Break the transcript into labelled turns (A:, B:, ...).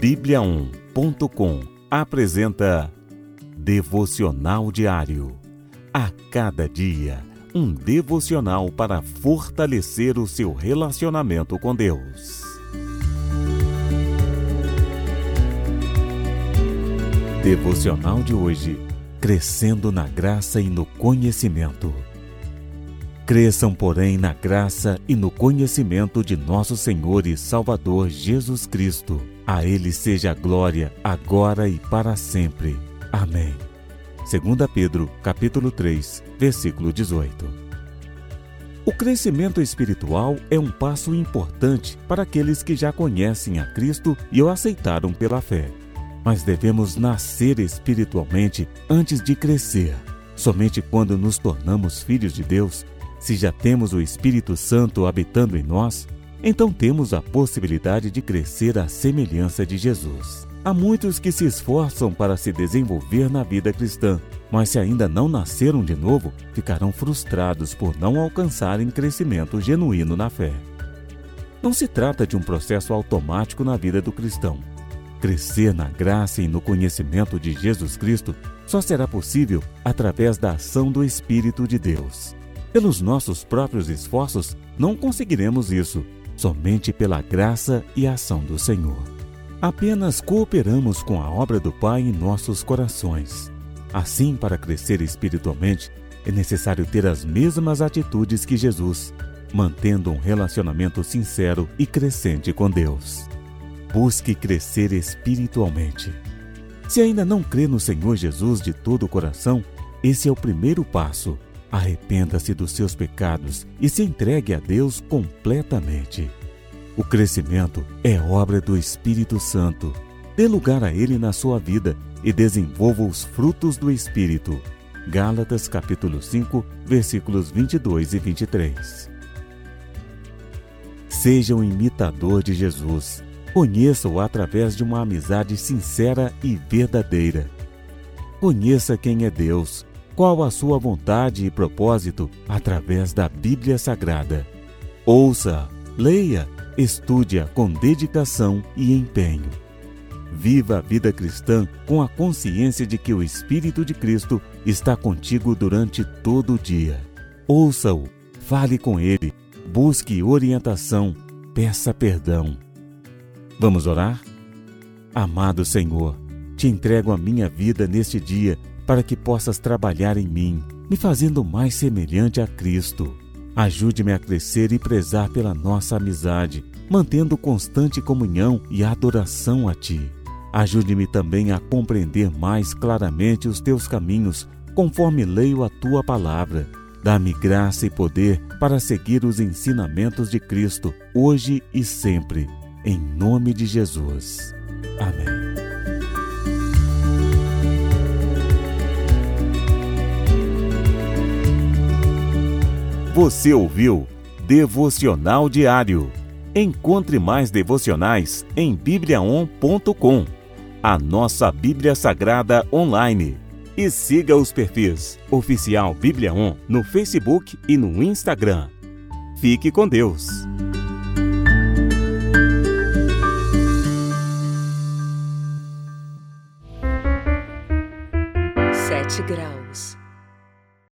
A: Bíblia1.com apresenta Devocional Diário. A cada dia, um devocional para fortalecer o seu relacionamento com Deus. Devocional de hoje: Crescendo na graça e no conhecimento. Cresçam, porém, na graça e no conhecimento de nosso Senhor e Salvador Jesus Cristo. A Ele seja a glória, agora e para sempre. Amém. 2 Pedro, capítulo 3, versículo 18. O crescimento espiritual é um passo importante para aqueles que já conhecem a Cristo e o aceitaram pela fé. Mas devemos nascer espiritualmente antes de crescer. Somente quando nos tornamos filhos de Deus se já temos o Espírito Santo habitando em nós, então temos a possibilidade de crescer à semelhança de Jesus. Há muitos que se esforçam para se desenvolver na vida cristã, mas se ainda não nasceram de novo, ficarão frustrados por não alcançarem crescimento genuíno na fé. Não se trata de um processo automático na vida do cristão. Crescer na graça e no conhecimento de Jesus Cristo só será possível através da ação do Espírito de Deus. Pelos nossos próprios esforços, não conseguiremos isso, somente pela graça e ação do Senhor. Apenas cooperamos com a obra do Pai em nossos corações. Assim, para crescer espiritualmente, é necessário ter as mesmas atitudes que Jesus, mantendo um relacionamento sincero e crescente com Deus. Busque crescer espiritualmente. Se ainda não crê no Senhor Jesus de todo o coração, esse é o primeiro passo Arrependa-se dos seus pecados e se entregue a Deus completamente. O crescimento é obra do Espírito Santo. Dê lugar a ele na sua vida e desenvolva os frutos do Espírito. Gálatas capítulo 5, versículos 22 e 23. Seja um imitador de Jesus. Conheça-o através de uma amizade sincera e verdadeira. Conheça quem é Deus qual a sua vontade e propósito através da Bíblia Sagrada. Ouça, leia, estude-a com dedicação e empenho. Viva a vida cristã com a consciência de que o Espírito de Cristo está contigo durante todo o dia. Ouça-o, fale com ele, busque orientação, peça perdão. Vamos orar? Amado Senhor, te entrego a minha vida neste dia para que possas trabalhar em mim, me fazendo mais semelhante a Cristo. Ajude-me a crescer e prezar pela nossa amizade, mantendo constante comunhão e adoração a Ti. Ajude-me também a compreender mais claramente os Teus caminhos, conforme leio a Tua palavra. Dá-me graça e poder para seguir os ensinamentos de Cristo, hoje e sempre. Em nome de Jesus. Amém. Você ouviu Devocional Diário. Encontre mais devocionais em bibliaon.com, a nossa Bíblia Sagrada online. E siga os perfis Oficial Bíblia On no Facebook e no Instagram. Fique com Deus.
B: Sete graus.